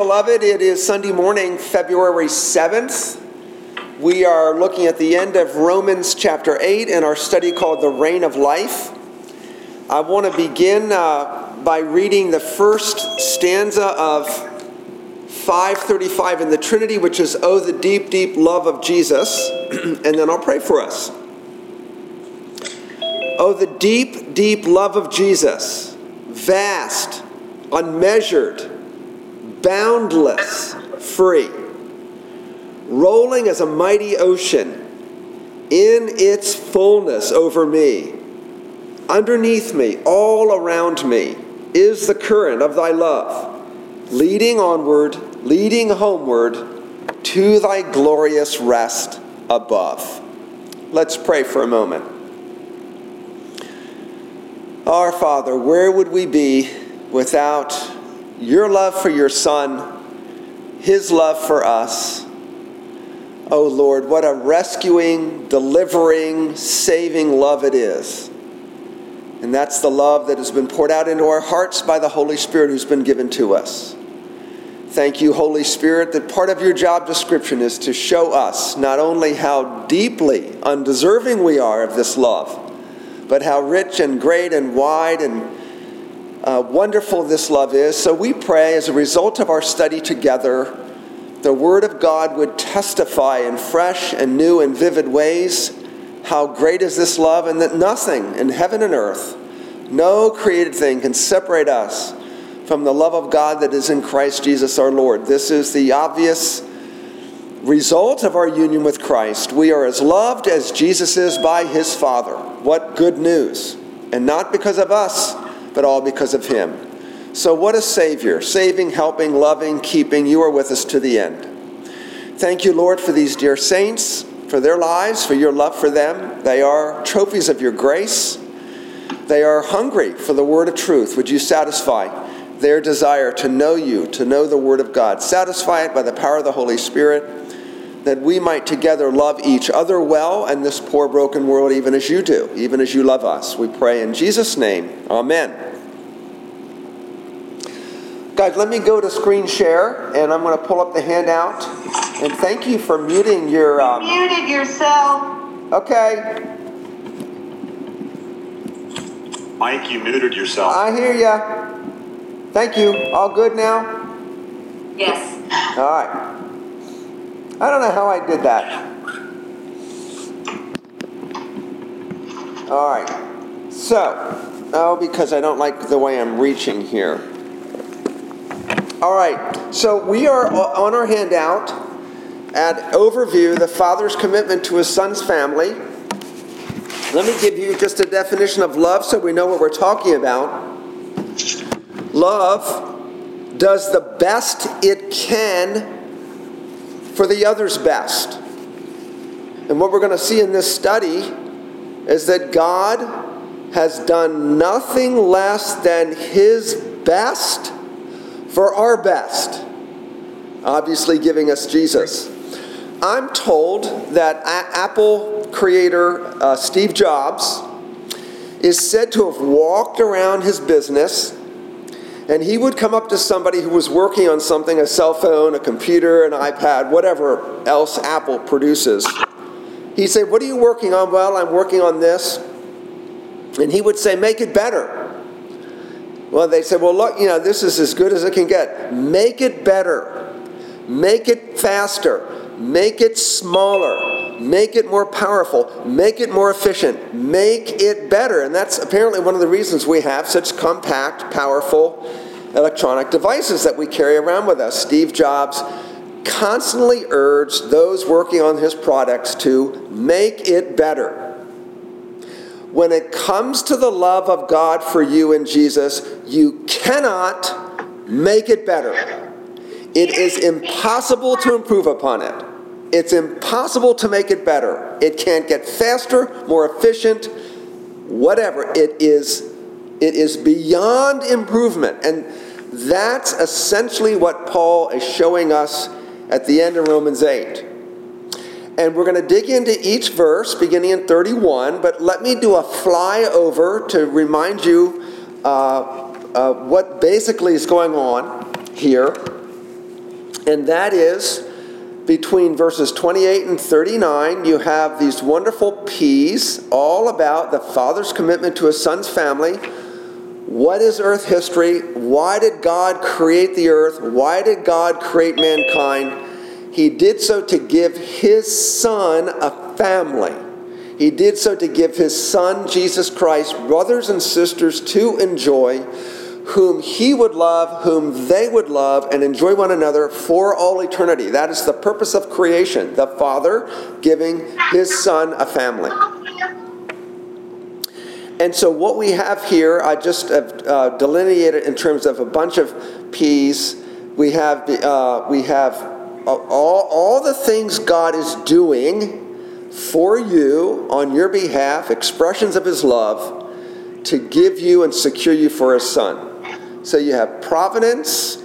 Beloved, it is Sunday morning, February 7th. We are looking at the end of Romans chapter 8 in our study called The Reign of Life. I want to begin uh, by reading the first stanza of 535 in the Trinity, which is Oh, the deep, deep love of Jesus, and then I'll pray for us. Oh, the deep, deep love of Jesus, vast, unmeasured boundless, free, rolling as a mighty ocean in its fullness over me. Underneath me, all around me, is the current of thy love, leading onward, leading homeward to thy glorious rest above. Let's pray for a moment. Our Father, where would we be without your love for your Son, His love for us. Oh Lord, what a rescuing, delivering, saving love it is. And that's the love that has been poured out into our hearts by the Holy Spirit who's been given to us. Thank you, Holy Spirit, that part of your job description is to show us not only how deeply undeserving we are of this love, but how rich and great and wide and uh, wonderful this love is. So we pray as a result of our study together, the Word of God would testify in fresh and new and vivid ways how great is this love, and that nothing in heaven and earth, no created thing can separate us from the love of God that is in Christ Jesus our Lord. This is the obvious result of our union with Christ. We are as loved as Jesus is by his Father. What good news! And not because of us but all because of Him. So, what a Savior, saving, helping, loving, keeping. You are with us to the end. Thank you, Lord, for these dear saints, for their lives, for your love for them. They are trophies of your grace. They are hungry for the word of truth. Would you satisfy their desire to know you, to know the word of God? Satisfy it by the power of the Holy Spirit, that we might together love each other well and this poor, broken world, even as you do, even as you love us. We pray in Jesus' name. Amen. Guys, let me go to screen share, and I'm going to pull up the handout. And thank you for muting your. Um... You muted yourself. Okay. Mike, you muted yourself. I hear ya. Thank you. All good now? Yes. All right. I don't know how I did that. All right. So, oh, because I don't like the way I'm reaching here. All right, so we are on our handout at overview the father's commitment to his son's family. Let me give you just a definition of love so we know what we're talking about. Love does the best it can for the other's best. And what we're going to see in this study is that God has done nothing less than his best for our best, obviously giving us Jesus. I'm told that Apple creator uh, Steve Jobs is said to have walked around his business and he would come up to somebody who was working on something a cell phone, a computer, an iPad, whatever else Apple produces. He'd say, What are you working on? Well, I'm working on this. And he would say, Make it better. Well, they said, well, look, you know, this is as good as it can get. Make it better. Make it faster. Make it smaller. Make it more powerful. Make it more efficient. Make it better. And that's apparently one of the reasons we have such compact, powerful electronic devices that we carry around with us. Steve Jobs constantly urged those working on his products to make it better when it comes to the love of God for you in Jesus, you cannot make it better. It is impossible to improve upon it. It's impossible to make it better. It can't get faster, more efficient, whatever. It is it is beyond improvement. And that's essentially what Paul is showing us at the end of Romans 8. And we're going to dig into each verse beginning in 31, but let me do a flyover to remind you uh, uh, what basically is going on here. And that is between verses 28 and 39, you have these wonderful P's all about the Father's commitment to his Son's family. What is earth history? Why did God create the earth? Why did God create mankind? He did so to give his Son a family. He did so to give his Son, Jesus Christ, brothers and sisters to enjoy whom he would love, whom they would love, and enjoy one another for all eternity. That is the purpose of creation, the Father giving his Son a family. And so, what we have here, I just have uh, delineated in terms of a bunch of P's. We have, uh, we have all, all the things God is doing for you on your behalf, expressions of his love, to give you and secure you for his Son. So you have providence,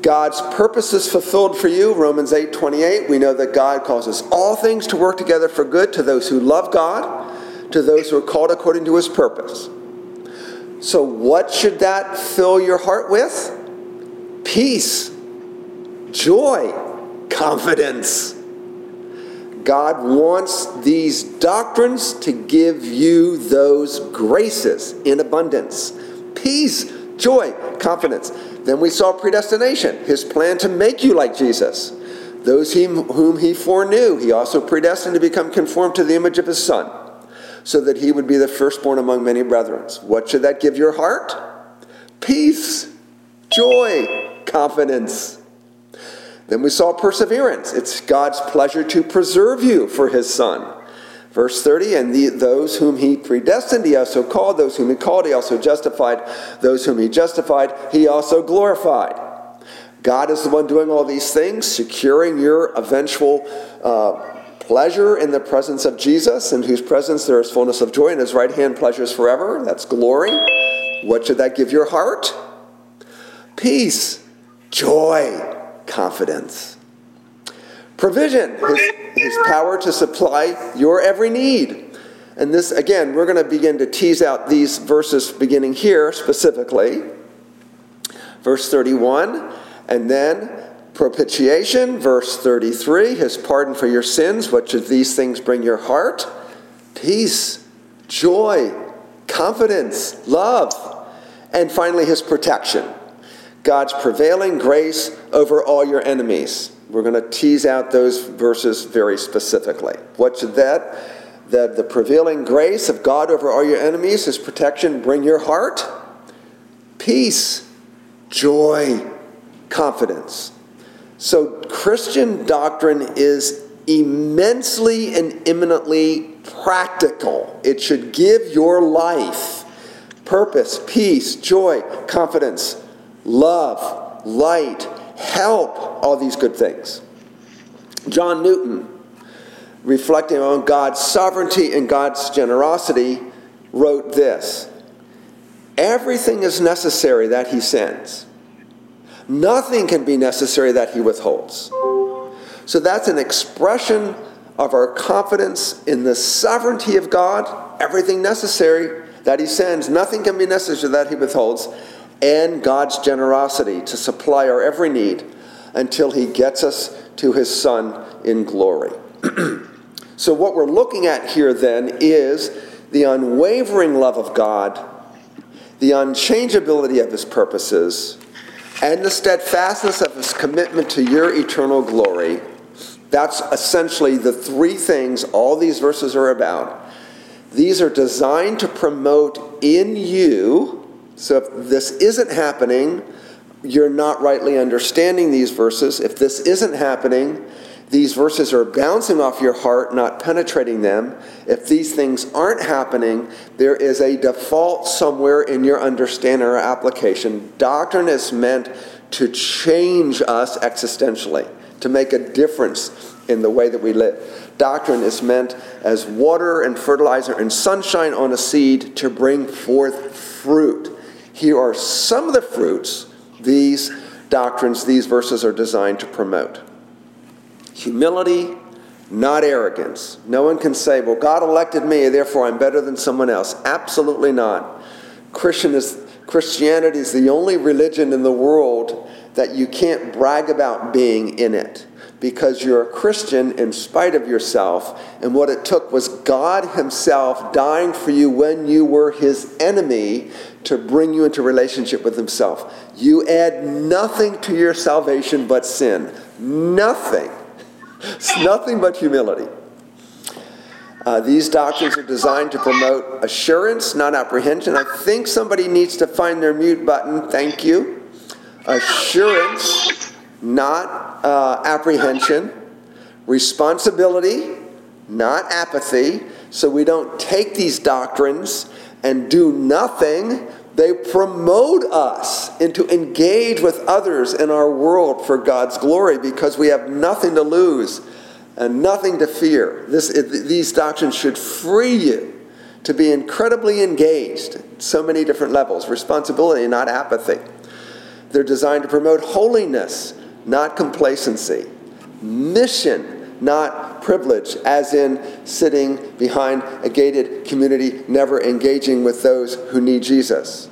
God's purpose is fulfilled for you, Romans 8 28. We know that God causes all things to work together for good to those who love God, to those who are called according to his purpose. So, what should that fill your heart with? Peace, joy, confidence. God wants these doctrines to give you those graces in abundance. Peace, joy, confidence. Then we saw predestination, his plan to make you like Jesus. Those whom he foreknew, he also predestined to become conformed to the image of his Son, so that he would be the firstborn among many brethren. What should that give your heart? Peace, joy, confidence. Then we saw perseverance. It's God's pleasure to preserve you for his Son. Verse 30, and the, those whom he predestined, he also called. Those whom he called, he also justified. Those whom he justified, he also glorified. God is the one doing all these things, securing your eventual uh, pleasure in the presence of Jesus, in whose presence there is fullness of joy, and his right hand pleasures forever. That's glory. What should that give your heart? Peace, joy, confidence. Provision, his, his power to supply your every need. And this, again, we're going to begin to tease out these verses beginning here specifically. Verse 31, and then propitiation, verse 33, his pardon for your sins. What should these things bring your heart? Peace, joy, confidence, love. And finally, his protection. God's prevailing grace over all your enemies. We're going to tease out those verses very specifically. What should that, that the prevailing grace of God over all your enemies, his protection, bring your heart? Peace, joy, confidence. So, Christian doctrine is immensely and eminently practical. It should give your life purpose, peace, joy, confidence, love, light, help, all these good things. John Newton, reflecting on God's sovereignty and God's generosity, wrote this Everything is necessary that he sends. Nothing can be necessary that he withholds. So that's an expression of our confidence in the sovereignty of God. Everything necessary that he sends, nothing can be necessary that he withholds and God's generosity to supply our every need until he gets us to his Son in glory. so, what we're looking at here then is the unwavering love of God, the unchangeability of his purposes, and the steadfastness of his commitment to your eternal glory. That's essentially the three things all these verses are about. These are designed to promote in you so if this isn't happening, you're not rightly understanding these verses. If this isn't happening, these verses are bouncing off your heart, not penetrating them. If these things aren't happening, there is a default somewhere in your understanding or application. Doctrine is meant to change us existentially, to make a difference in the way that we live. Doctrine is meant as water and fertilizer and sunshine on a seed to bring forth fruit. Here are some of the fruits these doctrines, these verses are designed to promote humility, not arrogance. No one can say, Well, God elected me, therefore I'm better than someone else. Absolutely not. Christian is, Christianity is the only religion in the world that you can't brag about being in it because you're a Christian in spite of yourself. And what it took was God Himself dying for you when you were His enemy to bring you into relationship with Himself. You add nothing to your salvation but sin. Nothing. It's nothing but humility. Uh, these doctrines are designed to promote assurance, not apprehension. I think somebody needs to find their mute button. Thank you. Assurance, not uh, apprehension. Responsibility, not apathy. So we don't take these doctrines and do nothing. They promote us into engage with others in our world for God's glory because we have nothing to lose and nothing to fear. This, these doctrines should free you to be incredibly engaged at so many different levels responsibility, not apathy. They're designed to promote holiness, not complacency, mission, not privilege, as in sitting behind a gated community, never engaging with those who need Jesus.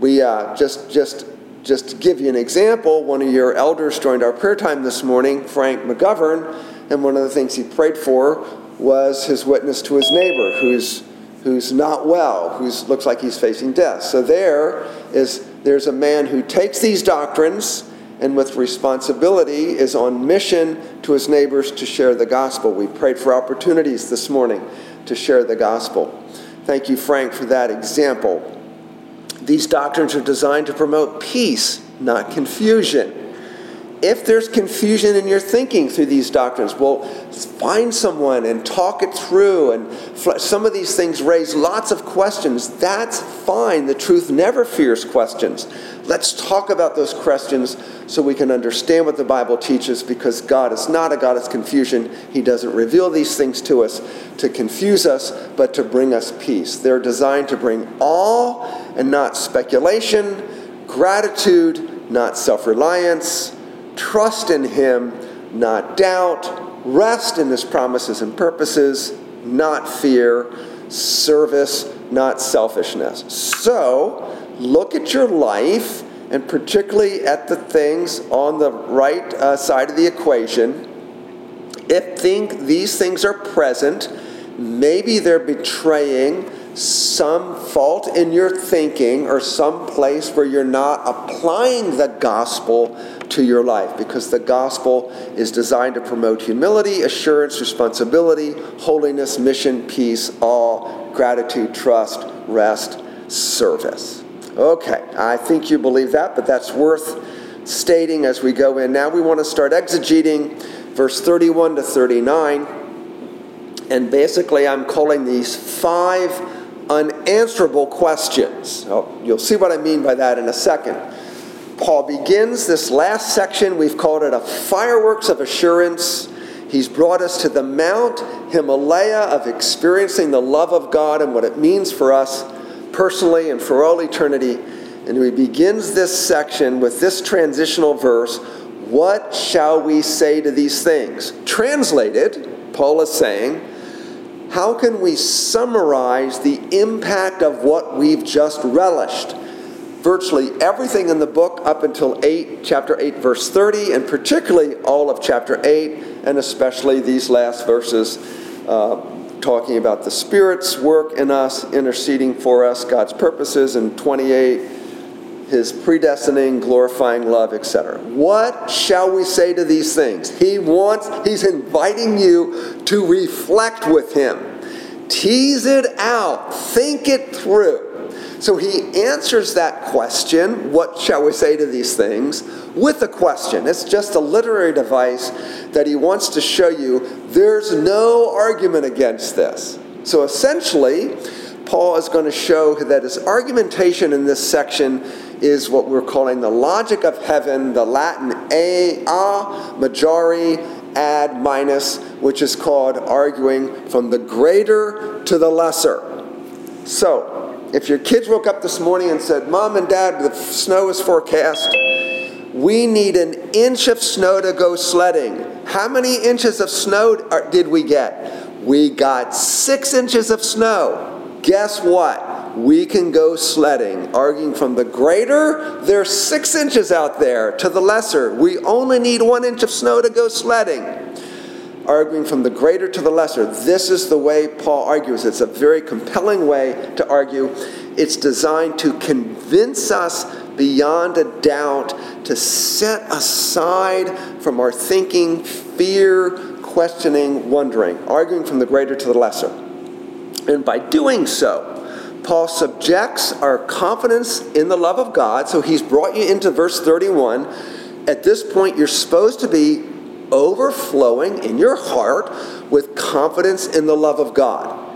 We uh, just, just, just to give you an example, one of your elders joined our prayer time this morning, Frank McGovern and one of the things he prayed for was his witness to his neighbor who's, who's not well, who looks like he's facing death. So there is there's a man who takes these doctrines and with responsibility is on mission to his neighbors to share the gospel. We prayed for opportunities this morning to share the gospel. Thank you, Frank, for that example. These doctrines are designed to promote peace, not confusion if there's confusion in your thinking through these doctrines, well, find someone and talk it through. And some of these things raise lots of questions. That's fine. The truth never fears questions. Let's talk about those questions so we can understand what the Bible teaches because God is not a God of confusion. He doesn't reveal these things to us to confuse us, but to bring us peace. They're designed to bring awe and not speculation, gratitude, not self reliance trust in Him, not doubt, rest in His promises and purposes, not fear, service, not selfishness. So, look at your life, and particularly at the things on the right uh, side of the equation. If think these things are present, maybe they're betraying some fault in your thinking or some place where you're not applying the gospel to your life because the gospel is designed to promote humility, assurance, responsibility, holiness, mission, peace, awe, gratitude, trust, rest, service. Okay, I think you believe that, but that's worth stating as we go in. Now we want to start exegeting verse 31 to 39. And basically, I'm calling these five unanswerable questions. Oh, you'll see what I mean by that in a second. Paul begins this last section, we've called it a fireworks of assurance. He's brought us to the Mount Himalaya of experiencing the love of God and what it means for us personally and for all eternity. And he begins this section with this transitional verse What shall we say to these things? Translated, Paul is saying, How can we summarize the impact of what we've just relished? virtually everything in the book up until 8, chapter 8, verse 30, and particularly all of chapter 8, and especially these last verses uh, talking about the Spirit's work in us, interceding for us, God's purposes, in 28, his predestining, glorifying love, etc. What shall we say to these things? He wants, he's inviting you to reflect with him. Tease it out, think it through. So he answers that question, what shall we say to these things, with a question. It's just a literary device that he wants to show you there's no argument against this. So essentially, Paul is going to show that his argumentation in this section is what we're calling the logic of heaven, the Latin a, a majori, ad minus, which is called arguing from the greater to the lesser. So, if your kids woke up this morning and said, Mom and Dad, the snow is forecast, we need an inch of snow to go sledding. How many inches of snow did we get? We got six inches of snow. Guess what? We can go sledding, arguing from the greater, there's six inches out there, to the lesser, we only need one inch of snow to go sledding. Arguing from the greater to the lesser. This is the way Paul argues. It's a very compelling way to argue. It's designed to convince us beyond a doubt to set aside from our thinking fear, questioning, wondering, arguing from the greater to the lesser. And by doing so, Paul subjects our confidence in the love of God. So he's brought you into verse 31. At this point, you're supposed to be overflowing in your heart with confidence in the love of God.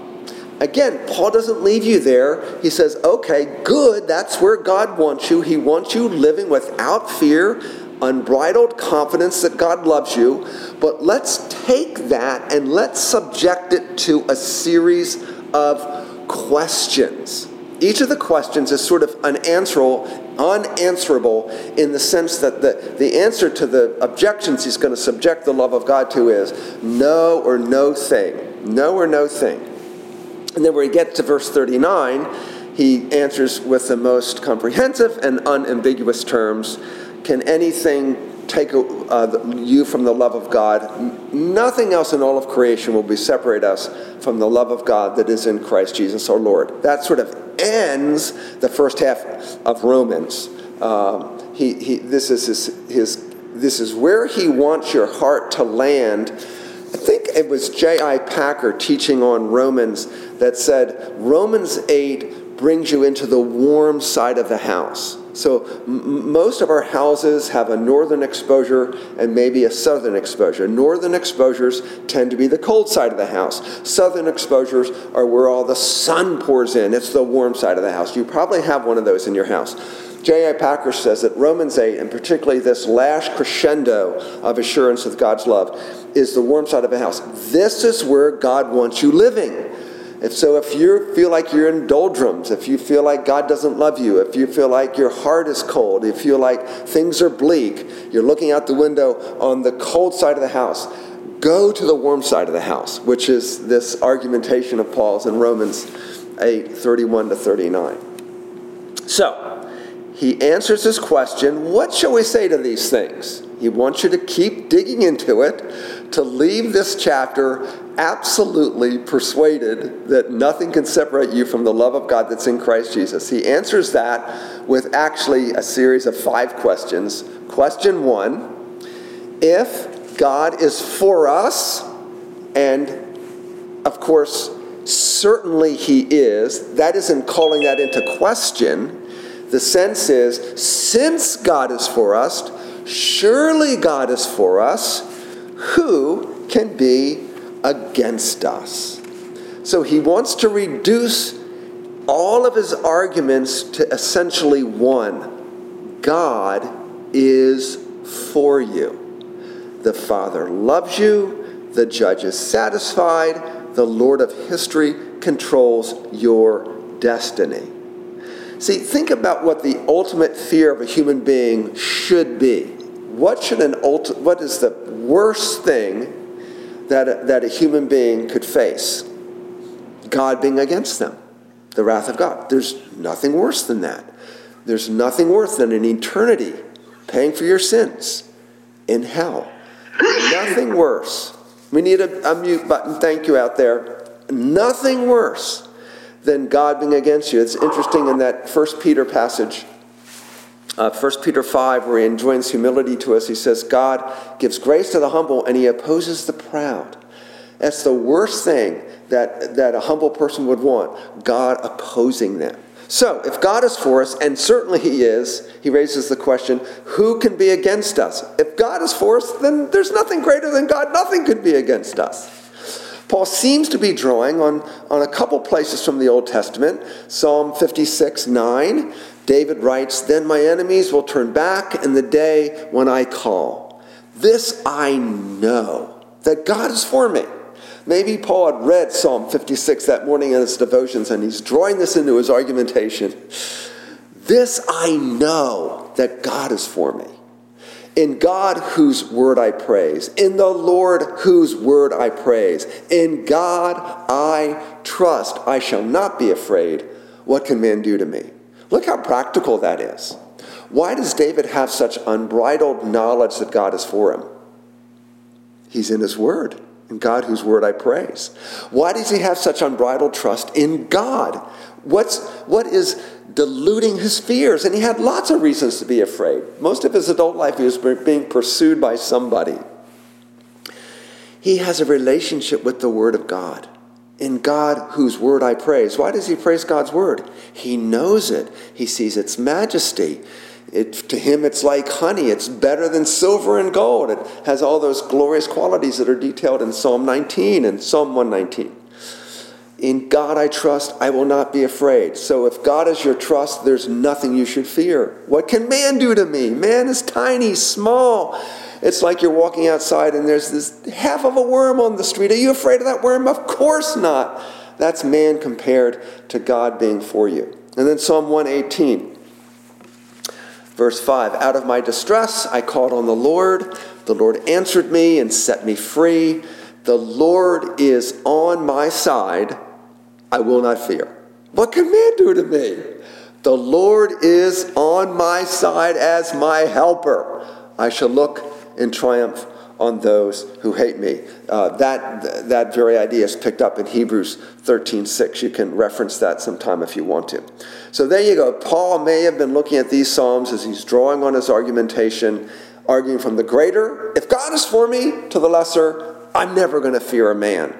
Again, Paul doesn't leave you there. He says, okay, good, that's where God wants you. He wants you living without fear, unbridled confidence that God loves you. But let's take that and let's subject it to a series of questions. Each of the questions is sort of unanswerable, unanswerable in the sense that the, the answer to the objections he's going to subject the love of God to is no or no thing. No or no thing. And then when we get to verse 39, he answers with the most comprehensive and unambiguous terms Can anything take uh, you from the love of God. Nothing else in all of creation will be separate us from the love of God that is in Christ Jesus our Lord. That sort of ends the first half of Romans. Um, he, he, this is his, his, this is where he wants your heart to land. I think it was J.I. Packer teaching on Romans that said Romans 8 brings you into the warm side of the house. So m- most of our houses have a northern exposure and maybe a southern exposure. Northern exposures tend to be the cold side of the house. Southern exposures are where all the sun pours in. It's the warm side of the house. You probably have one of those in your house. J.I. Packer says that Romans 8, and particularly this last crescendo of assurance of God's love, is the warm side of the house. This is where God wants you living. If so, if you feel like you're in doldrums, if you feel like God doesn't love you, if you feel like your heart is cold, if you feel like things are bleak, you're looking out the window on the cold side of the house, go to the warm side of the house, which is this argumentation of Paul's in Romans 8 31 to 39. So, he answers this question what shall we say to these things? He wants you to keep digging into it, to leave this chapter absolutely persuaded that nothing can separate you from the love of God that's in Christ Jesus. He answers that with actually a series of five questions. Question one If God is for us, and of course, certainly He is, that isn't calling that into question. The sense is, since God is for us, surely God is for us, who can be against us. So he wants to reduce all of his arguments to essentially one God is for you. The Father loves you, the judge is satisfied, the Lord of history controls your destiny. See, think about what the ultimate fear of a human being should be. What should an ulti- what is the worst thing that a, that a human being could face God being against them, the wrath of God. There's nothing worse than that. There's nothing worse than an eternity paying for your sins in hell. nothing worse. We need a, a mute button. Thank you out there. Nothing worse than God being against you. It's interesting in that First Peter passage uh, 1 Peter 5, where he enjoins humility to us, he says, God gives grace to the humble and he opposes the proud. That's the worst thing that, that a humble person would want God opposing them. So, if God is for us, and certainly He is, He raises the question who can be against us? If God is for us, then there's nothing greater than God. Nothing could be against us. Paul seems to be drawing on, on a couple places from the Old Testament Psalm 56 9. David writes, Then my enemies will turn back in the day when I call. This I know, that God is for me. Maybe Paul had read Psalm 56 that morning in his devotions, and he's drawing this into his argumentation. This I know, that God is for me. In God, whose word I praise. In the Lord, whose word I praise. In God I trust. I shall not be afraid. What can man do to me? Look how practical that is. Why does David have such unbridled knowledge that God is for him? He's in his word, in God whose word I praise. Why does he have such unbridled trust in God? What's, what is diluting his fears? And he had lots of reasons to be afraid. Most of his adult life, he was being pursued by somebody. He has a relationship with the Word of God. In God, whose word I praise. Why does he praise God's word? He knows it. He sees its majesty. It, to him, it's like honey. It's better than silver and gold. It has all those glorious qualities that are detailed in Psalm 19 and Psalm 119. In God I trust, I will not be afraid. So if God is your trust, there's nothing you should fear. What can man do to me? Man is tiny, small. It's like you're walking outside and there's this half of a worm on the street. Are you afraid of that worm? Of course not. That's man compared to God being for you. And then Psalm 118. Verse 5 Out of my distress I called on the Lord. The Lord answered me and set me free. The Lord is on my side. I will not fear. What can man do to me? The Lord is on my side as my helper. I shall look in triumph on those who hate me. Uh, that, that very idea is picked up in Hebrews 13:6. You can reference that sometime if you want to. So there you go. Paul may have been looking at these Psalms as he's drawing on his argumentation, arguing from the greater, if God is for me, to the lesser, I'm never going to fear a man.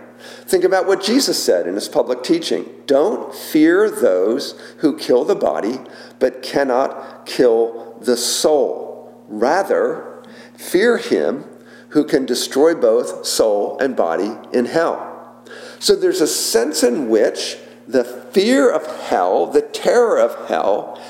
Think about what Jesus said in his public teaching. Don't fear those who kill the body, but cannot kill the soul. Rather, fear him who can destroy both soul and body in hell. So there's a sense in which the fear of hell, the terror of hell,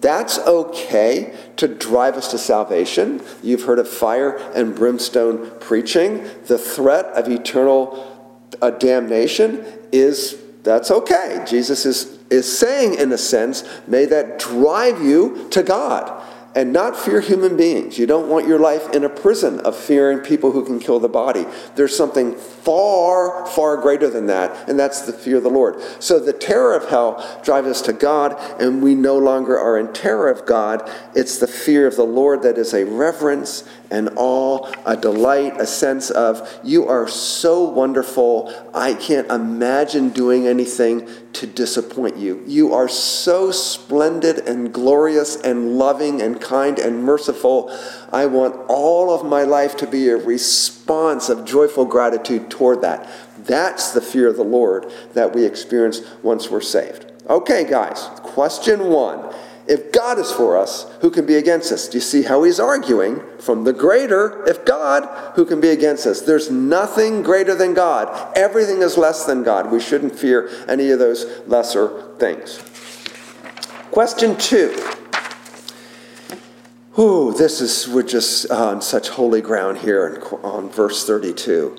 that's okay to drive us to salvation. You've heard of fire and brimstone preaching. The threat of eternal uh, damnation is that's okay. Jesus is, is saying, in a sense, may that drive you to God and not fear human beings. You don't want your life in a prison of fearing people who can kill the body. There's something far, far greater than that, and that's the fear of the Lord. So the terror of hell drives us to God, and we no longer are in terror of God. It's the fear of the Lord that is a reverence and awe, a delight, a sense of, you are so wonderful. I can't imagine doing anything to disappoint you. You are so splendid and glorious and loving and kind and merciful. I want all of my life to be a response of joyful gratitude toward that. That's the fear of the Lord that we experience once we're saved. Okay, guys, question one. If God is for us, who can be against us? Do you see how he's arguing from the greater? If God, who can be against us? There's nothing greater than God. Everything is less than God. We shouldn't fear any of those lesser things. Question two. Ooh, this is, we're just on such holy ground here on verse 32.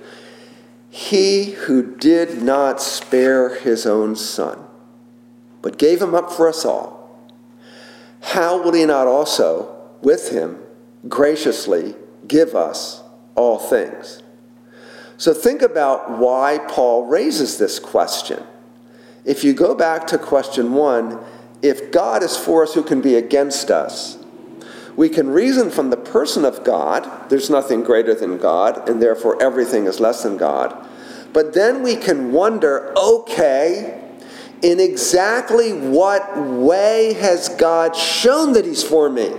He who did not spare his own son, but gave him up for us all how will he not also, with him, graciously give us all things? So think about why Paul raises this question. If you go back to question one, if God is for us, who can be against us? We can reason from the person of God, there's nothing greater than God, and therefore everything is less than God. But then we can wonder okay, in exactly what way has God shown that He's for me?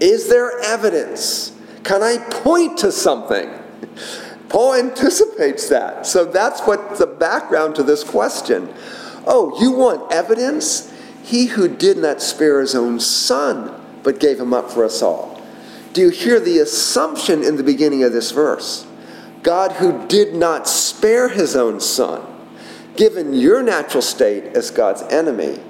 Is there evidence? Can I point to something? Paul anticipates that. So that's what the background to this question. Oh, you want evidence? He who did not spare his own son, but gave him up for us all. Do you hear the assumption in the beginning of this verse? God who did not spare his own son given your natural state as God's enemy,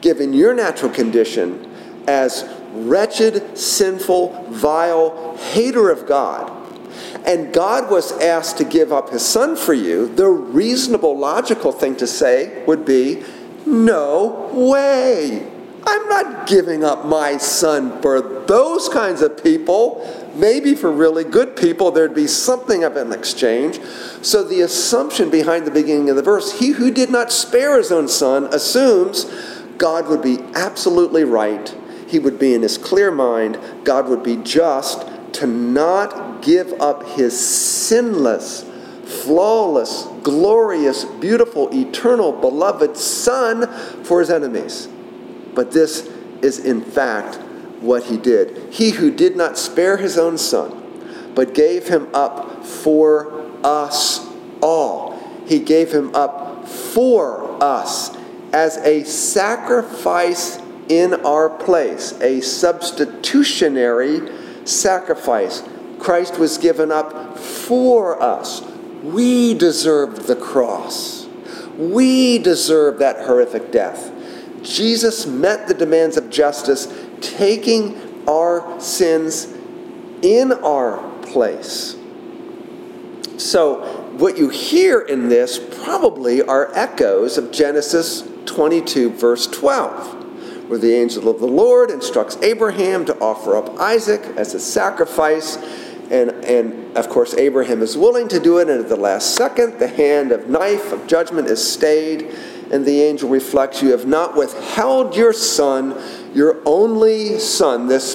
given your natural condition as wretched, sinful, vile hater of God, and God was asked to give up his son for you, the reasonable, logical thing to say would be, No way! I'm not giving up my son for those kinds of people. Maybe for really good people, there'd be something of an exchange. So the assumption behind the beginning of the verse, he who did not spare his own son, assumes God would be absolutely right. He would be in his clear mind. God would be just to not give up his sinless, flawless, glorious, beautiful, eternal, beloved Son for his enemies. But this is in fact what he did. He who did not spare his own Son, but gave him up for us all. He gave him up for us as a sacrifice in our place, a substitutionary sacrifice. Christ was given up for us. We deserved the cross. We deserved that horrific death. Jesus met the demands of justice, taking our sins in our place. So, what you hear in this probably are echoes of Genesis 22, verse 12, where the angel of the Lord instructs Abraham to offer up Isaac as a sacrifice. And, and of course, Abraham is willing to do it, and at the last second, the hand of knife of judgment is stayed, and the angel reflects, You have not withheld your son, your only son. This,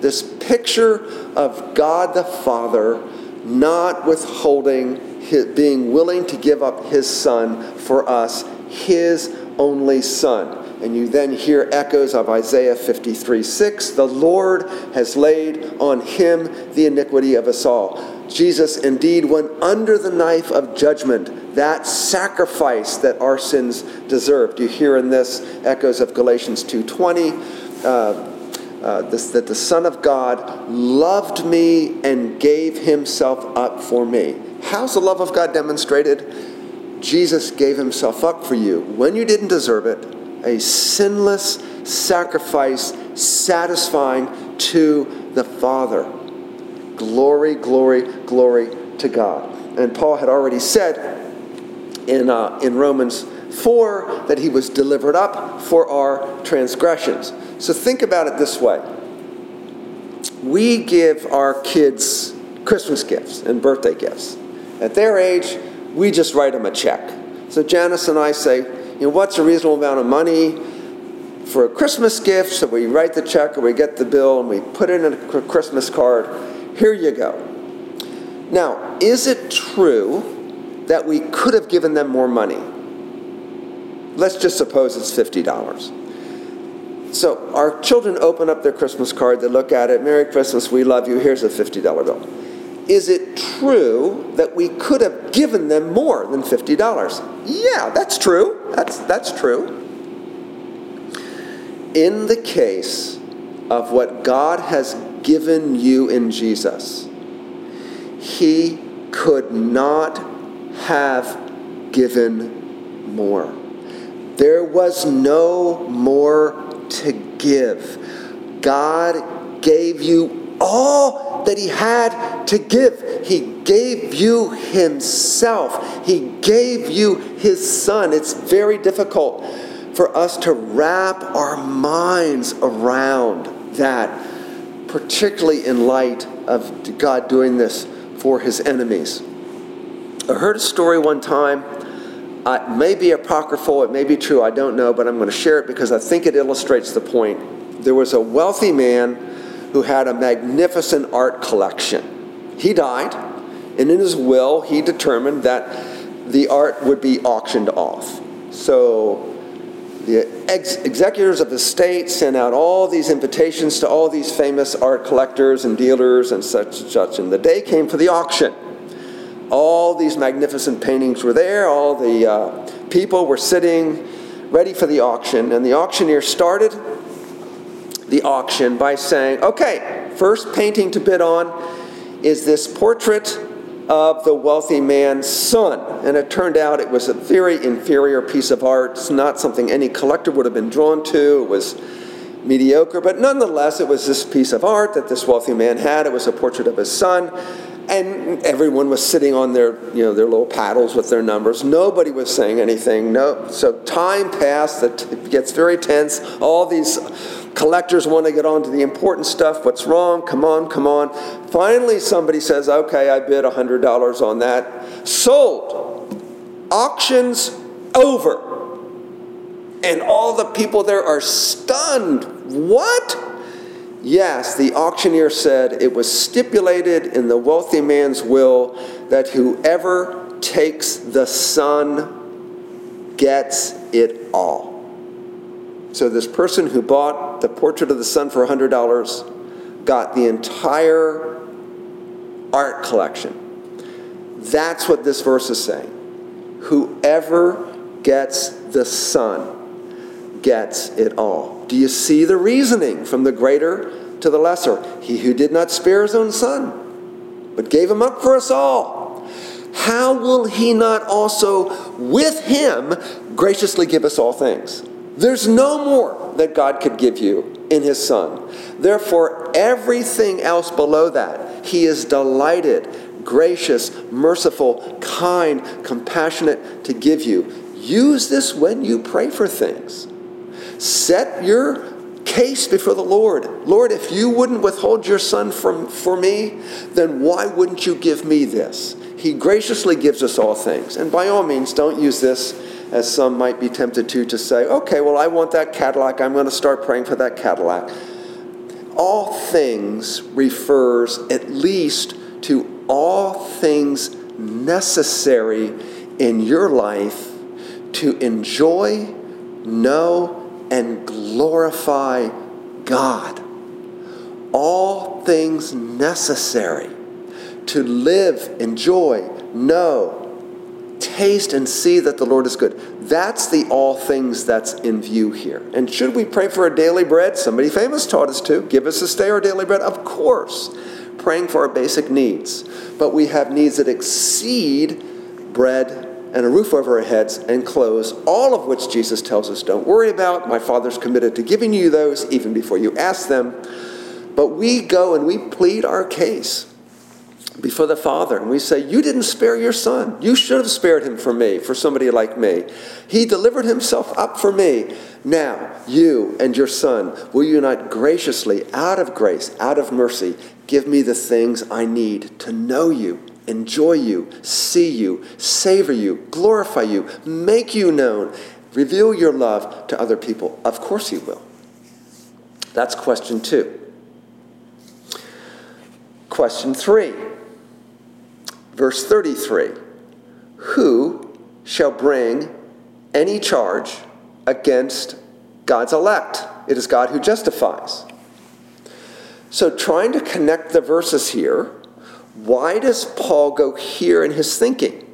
this picture of God the Father not withholding, his, being willing to give up his son for us, his only son. And you then hear echoes of Isaiah 53 6. The Lord has laid on him the iniquity of us all. Jesus indeed went under the knife of judgment, that sacrifice that our sins deserved. You hear in this echoes of Galatians 2.20. Uh, uh, this, that the Son of God loved me and gave himself up for me. How's the love of God demonstrated? Jesus gave himself up for you when you didn't deserve it, a sinless sacrifice satisfying to the Father. Glory, glory, glory to God. And Paul had already said in, uh, in Romans 4 that he was delivered up for our transgressions. So think about it this way we give our kids Christmas gifts and birthday gifts. At their age, we just write them a check. So Janice and I say, you know, what's a reasonable amount of money for a Christmas gift? So we write the check or we get the bill and we put in a Christmas card. Here you go. Now, is it true that we could have given them more money? Let's just suppose it's $50. So our children open up their Christmas card, they look at it, Merry Christmas, we love you, here's a $50 bill. Is it true that we could have given them more than $50? Yeah, that's true. That's, that's true. In the case of what God has given you in Jesus, He could not have given more. There was no more to give. God gave you all that He had to give. He gave you Himself, He gave you His Son. It's very difficult for us to wrap our minds around that, particularly in light of God doing this for His enemies. I heard a story one time it may be apocryphal, it may be true, I don't know, but I'm going to share it because I think it illustrates the point. There was a wealthy man who had a magnificent art collection. He died, and in his will, he determined that the art would be auctioned off. So the ex- executors of the state sent out all these invitations to all these famous art collectors and dealers and such and such, and the day came for the auction. All these magnificent paintings were there, all the uh, people were sitting ready for the auction, and the auctioneer started the auction by saying, Okay, first painting to bid on is this portrait of the wealthy man's son. And it turned out it was a very inferior piece of art. It's not something any collector would have been drawn to. It was mediocre, but nonetheless, it was this piece of art that this wealthy man had. It was a portrait of his son and everyone was sitting on their you know their little paddles with their numbers. Nobody was saying anything. No so time passed it gets very tense. All these collectors want to get on to the important stuff. What's wrong? Come on come on. Finally somebody says okay i bid $100 on that. Sold. Auctions over. And all the people there are stunned. What? Yes, the auctioneer said it was stipulated in the wealthy man's will that whoever takes the son gets it all. So, this person who bought the portrait of the son for $100 got the entire art collection. That's what this verse is saying. Whoever gets the son gets it all. Do you see the reasoning from the greater to the lesser? He who did not spare his own son, but gave him up for us all. How will he not also with him graciously give us all things? There's no more that God could give you in his son. Therefore, everything else below that, he is delighted, gracious, merciful, kind, compassionate to give you. Use this when you pray for things. Set your case before the Lord. Lord, if you wouldn't withhold your son from, for me, then why wouldn't you give me this? He graciously gives us all things. And by all means, don't use this as some might be tempted to, to say, okay, well, I want that Cadillac. I'm going to start praying for that Cadillac. All things refers at least to all things necessary in your life to enjoy, know, and glorify God. All things necessary to live, enjoy, know, taste, and see that the Lord is good. That's the all things that's in view here. And should we pray for our daily bread? Somebody famous taught us to. Give us this day our daily bread. Of course, praying for our basic needs. But we have needs that exceed bread and a roof over our heads and clothes, all of which Jesus tells us don't worry about. My Father's committed to giving you those even before you ask them. But we go and we plead our case before the Father and we say, You didn't spare your son. You should have spared him for me, for somebody like me. He delivered himself up for me. Now, you and your son, will you not graciously, out of grace, out of mercy, give me the things I need to know you enjoy you, see you, savor you, glorify you, make you known, reveal your love to other people? Of course, He will. That's question two. Question three, verse 33 Who shall bring any charge against God's elect? It is God who justifies. So, trying to connect the verses here, why does Paul go here in his thinking?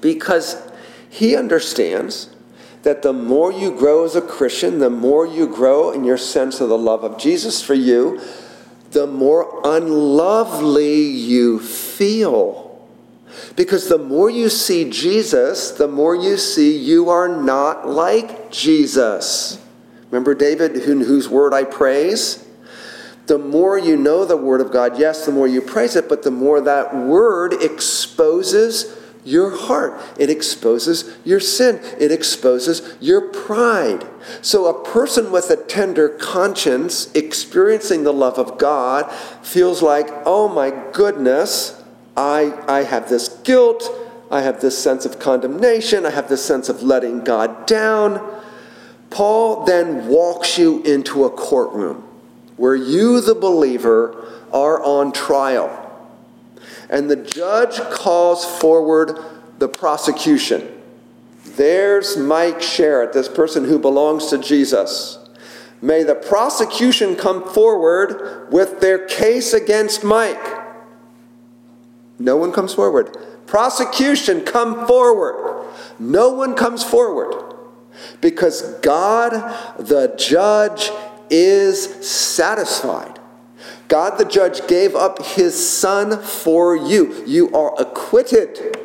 Because he understands that the more you grow as a Christian, the more you grow in your sense of the love of Jesus for you, the more unlovely you feel. Because the more you see Jesus, the more you see you are not like Jesus. Remember David, whose word I praise? The more you know the Word of God, yes, the more you praise it, but the more that Word exposes your heart. It exposes your sin. It exposes your pride. So, a person with a tender conscience experiencing the love of God feels like, oh my goodness, I, I have this guilt. I have this sense of condemnation. I have this sense of letting God down. Paul then walks you into a courtroom where you, the believer, are on trial. And the judge calls forward the prosecution. There's Mike Sherritt, this person who belongs to Jesus. May the prosecution come forward with their case against Mike. No one comes forward. Prosecution, come forward. No one comes forward. Because God, the judge, is satisfied. God the judge gave up his son for you. You are acquitted.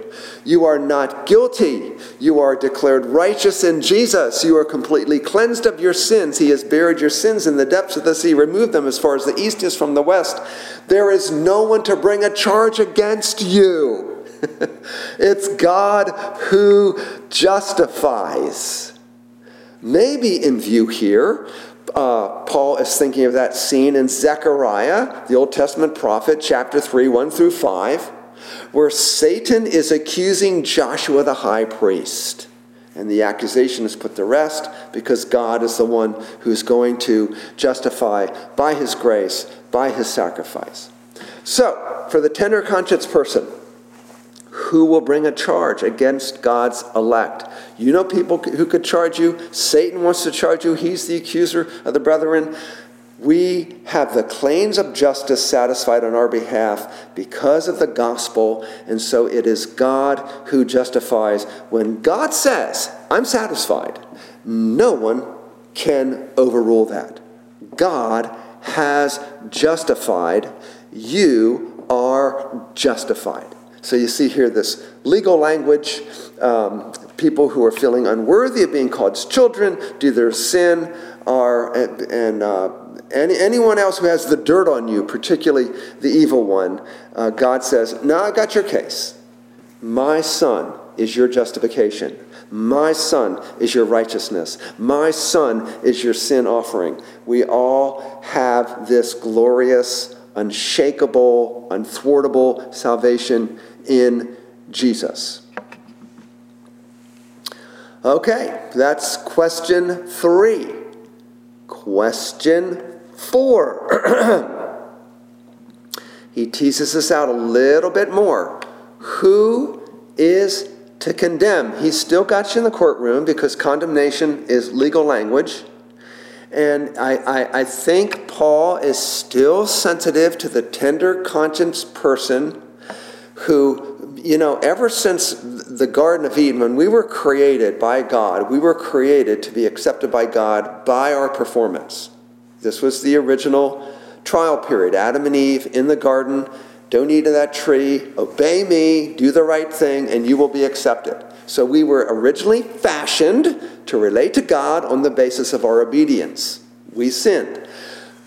You are not guilty. You are declared righteous in Jesus. You are completely cleansed of your sins. He has buried your sins in the depths of the sea, removed them as far as the east is from the west. There is no one to bring a charge against you. it's God who justifies. Maybe in view here uh, Paul is thinking of that scene in Zechariah, the Old Testament prophet, chapter 3, 1 through 5, where Satan is accusing Joshua the high priest. And the accusation is put to rest because God is the one who's going to justify by his grace, by his sacrifice. So, for the tender conscience person, who will bring a charge against God's elect? You know people who could charge you. Satan wants to charge you. He's the accuser of the brethren. We have the claims of justice satisfied on our behalf because of the gospel, and so it is God who justifies. When God says, I'm satisfied, no one can overrule that. God has justified. You are justified. So you see here this legal language. Um, people who are feeling unworthy of being called children due to their sin are, and, and uh, any, anyone else who has the dirt on you, particularly the evil one, uh, God says, No, I got your case. My son is your justification. My son is your righteousness. My son is your sin offering. We all have this glorious, unshakable, unthwartable salvation in Jesus. Okay, that's question three. Question four. he teases us out a little bit more. Who is to condemn? He's still got you in the courtroom because condemnation is legal language. And I, I, I think Paul is still sensitive to the tender conscience person who, you know, ever since the Garden of Eden, when we were created by God, we were created to be accepted by God by our performance. This was the original trial period. Adam and Eve in the garden, don't eat of that tree, obey me, do the right thing, and you will be accepted. So we were originally fashioned to relate to God on the basis of our obedience. We sinned.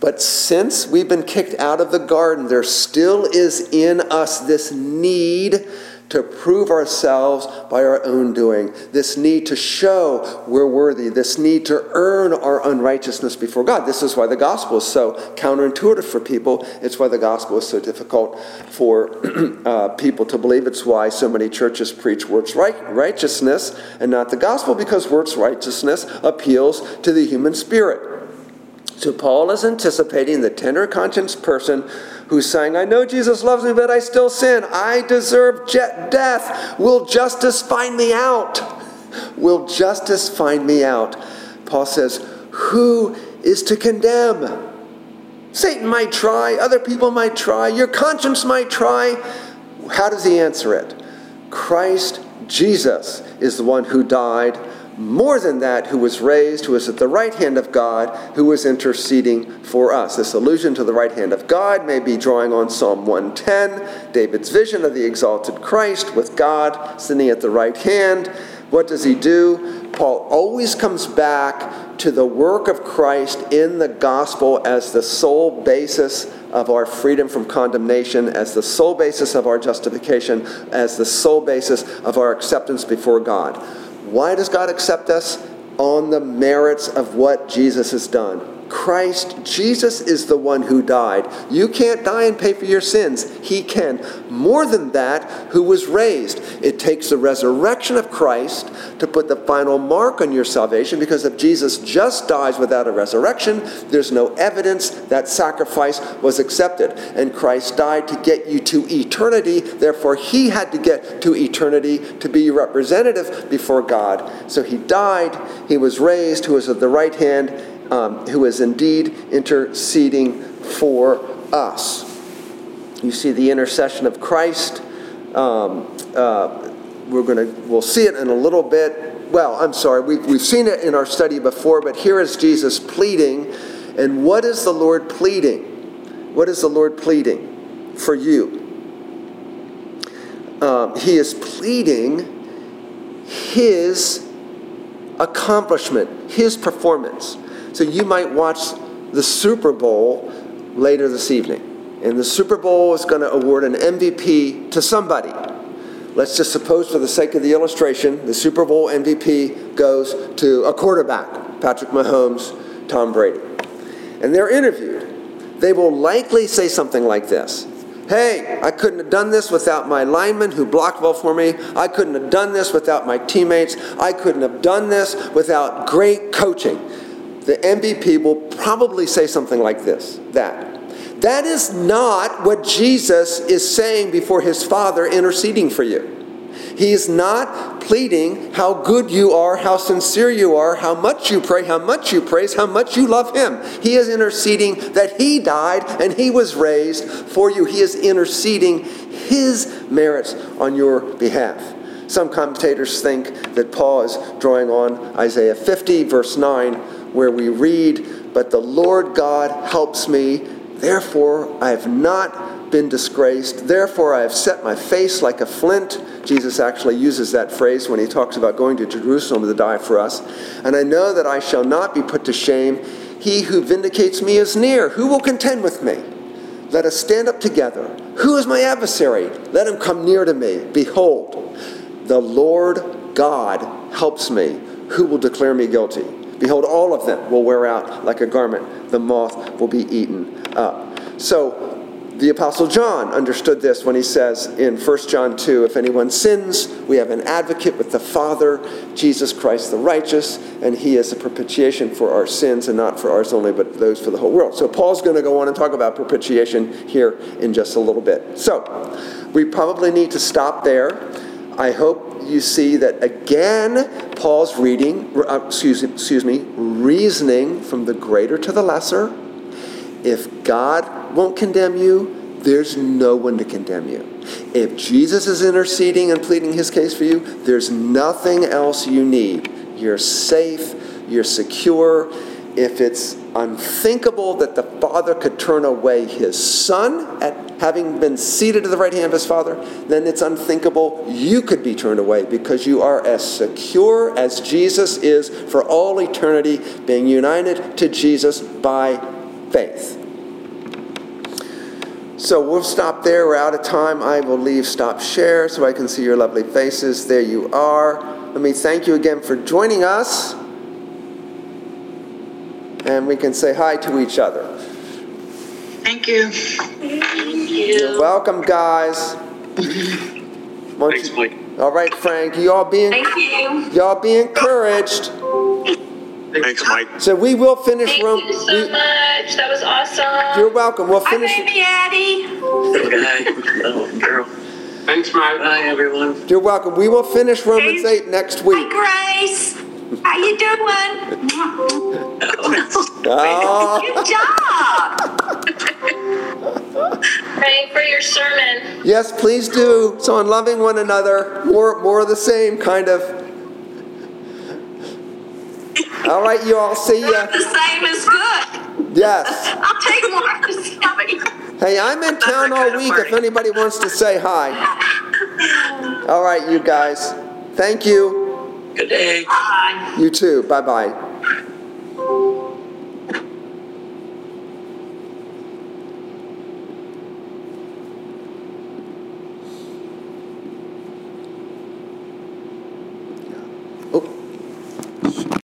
But since we've been kicked out of the garden, there still is in us this need to prove ourselves by our own doing, this need to show we're worthy, this need to earn our unrighteousness before God. This is why the gospel is so counterintuitive for people. It's why the gospel is so difficult for uh, people to believe. It's why so many churches preach works right, righteousness and not the gospel, because works righteousness appeals to the human spirit. So Paul is anticipating the tender conscience person who's saying, I know Jesus loves me, but I still sin. I deserve death. Will justice find me out? Will justice find me out? Paul says, Who is to condemn? Satan might try, other people might try, your conscience might try. How does he answer it? Christ Jesus is the one who died more than that, who was raised, who is at the right hand of God, who was interceding for us. This allusion to the right hand of God may be drawing on Psalm 110, David's vision of the exalted Christ with God sitting at the right hand. What does he do? Paul always comes back to the work of Christ in the gospel as the sole basis of our freedom from condemnation, as the sole basis of our justification, as the sole basis of our acceptance before God. Why does God accept us? On the merits of what Jesus has done. Christ, Jesus is the one who died. You can't die and pay for your sins. He can. More than that, who was raised. It takes the resurrection of Christ to put the final mark on your salvation because if Jesus just dies without a resurrection, there's no evidence that sacrifice was accepted. And Christ died to get you to eternity. Therefore, he had to get to eternity to be representative before God. So he died, he was raised, who is at the right hand um, who is indeed interceding for us. You see the intercession of Christ. Um, uh, we're to we'll see it in a little bit. Well, I'm sorry, we've, we've seen it in our study before, but here is Jesus pleading. And what is the Lord pleading? What is the Lord pleading for you? Um, he is pleading his accomplishment, his performance. So you might watch the Super Bowl later this evening. And the Super Bowl is going to award an MVP to somebody. Let's just suppose, for the sake of the illustration, the Super Bowl MVP goes to a quarterback, Patrick Mahomes, Tom Brady. And they're interviewed. They will likely say something like this Hey, I couldn't have done this without my lineman who blocked well for me. I couldn't have done this without my teammates. I couldn't have done this without great coaching. The MVP will probably say something like this that. That is not what Jesus is saying before his Father interceding for you. He is not pleading how good you are, how sincere you are, how much you pray, how much you praise, how much you love Him. He is interceding that He died and He was raised for you. He is interceding His merits on your behalf. Some commentators think that Paul is drawing on Isaiah 50, verse 9, where we read, But the Lord God helps me, therefore I have not been disgraced. Therefore, I have set my face like a flint. Jesus actually uses that phrase when he talks about going to Jerusalem to die for us. And I know that I shall not be put to shame. He who vindicates me is near. Who will contend with me? Let us stand up together. Who is my adversary? Let him come near to me. Behold, the Lord God helps me. Who will declare me guilty? Behold, all of them will wear out like a garment. The moth will be eaten up. So, the Apostle John understood this when he says in 1 John 2 If anyone sins, we have an advocate with the Father, Jesus Christ the righteous, and he is a propitiation for our sins, and not for ours only, but those for the whole world. So Paul's going to go on and talk about propitiation here in just a little bit. So we probably need to stop there. I hope you see that again, Paul's reading, uh, excuse, excuse me, reasoning from the greater to the lesser if God won't condemn you, there's no one to condemn you. If Jesus is interceding and pleading his case for you, there's nothing else you need. You're safe, you're secure. If it's unthinkable that the Father could turn away his Son at having been seated at the right hand of his Father, then it's unthinkable you could be turned away because you are as secure as Jesus is for all eternity, being united to Jesus by faith. So we'll stop there. We're out of time. I will leave stop share so I can see your lovely faces. There you are. Let me thank you again for joining us. And we can say hi to each other. Thank you. Thank you. You're welcome, guys. Thanks, Mike. All right, Frank. You all be Thank you. y'all be encouraged. Thanks, Mike. So we will finish Thank room. you so we- much. That was awesome. you're welcome. We'll Hi, finish. baby Addie. Hi. Oh, girl. Thanks, Mike. Hi, everyone. You're welcome. We will finish Romans Hey. 8 next week. Hi, Grace. How you doing? Oh, Good job. Praying for your sermon. yes, please do. So on loving one another, more more of the same kind of. All right, you all. See ya. The same is good. Yes. I'll take more to somebody. Hey, I'm in town all week. If anybody wants to say hi. All right, you guys. Thank you. Good day. Bye. You too. Bye bye.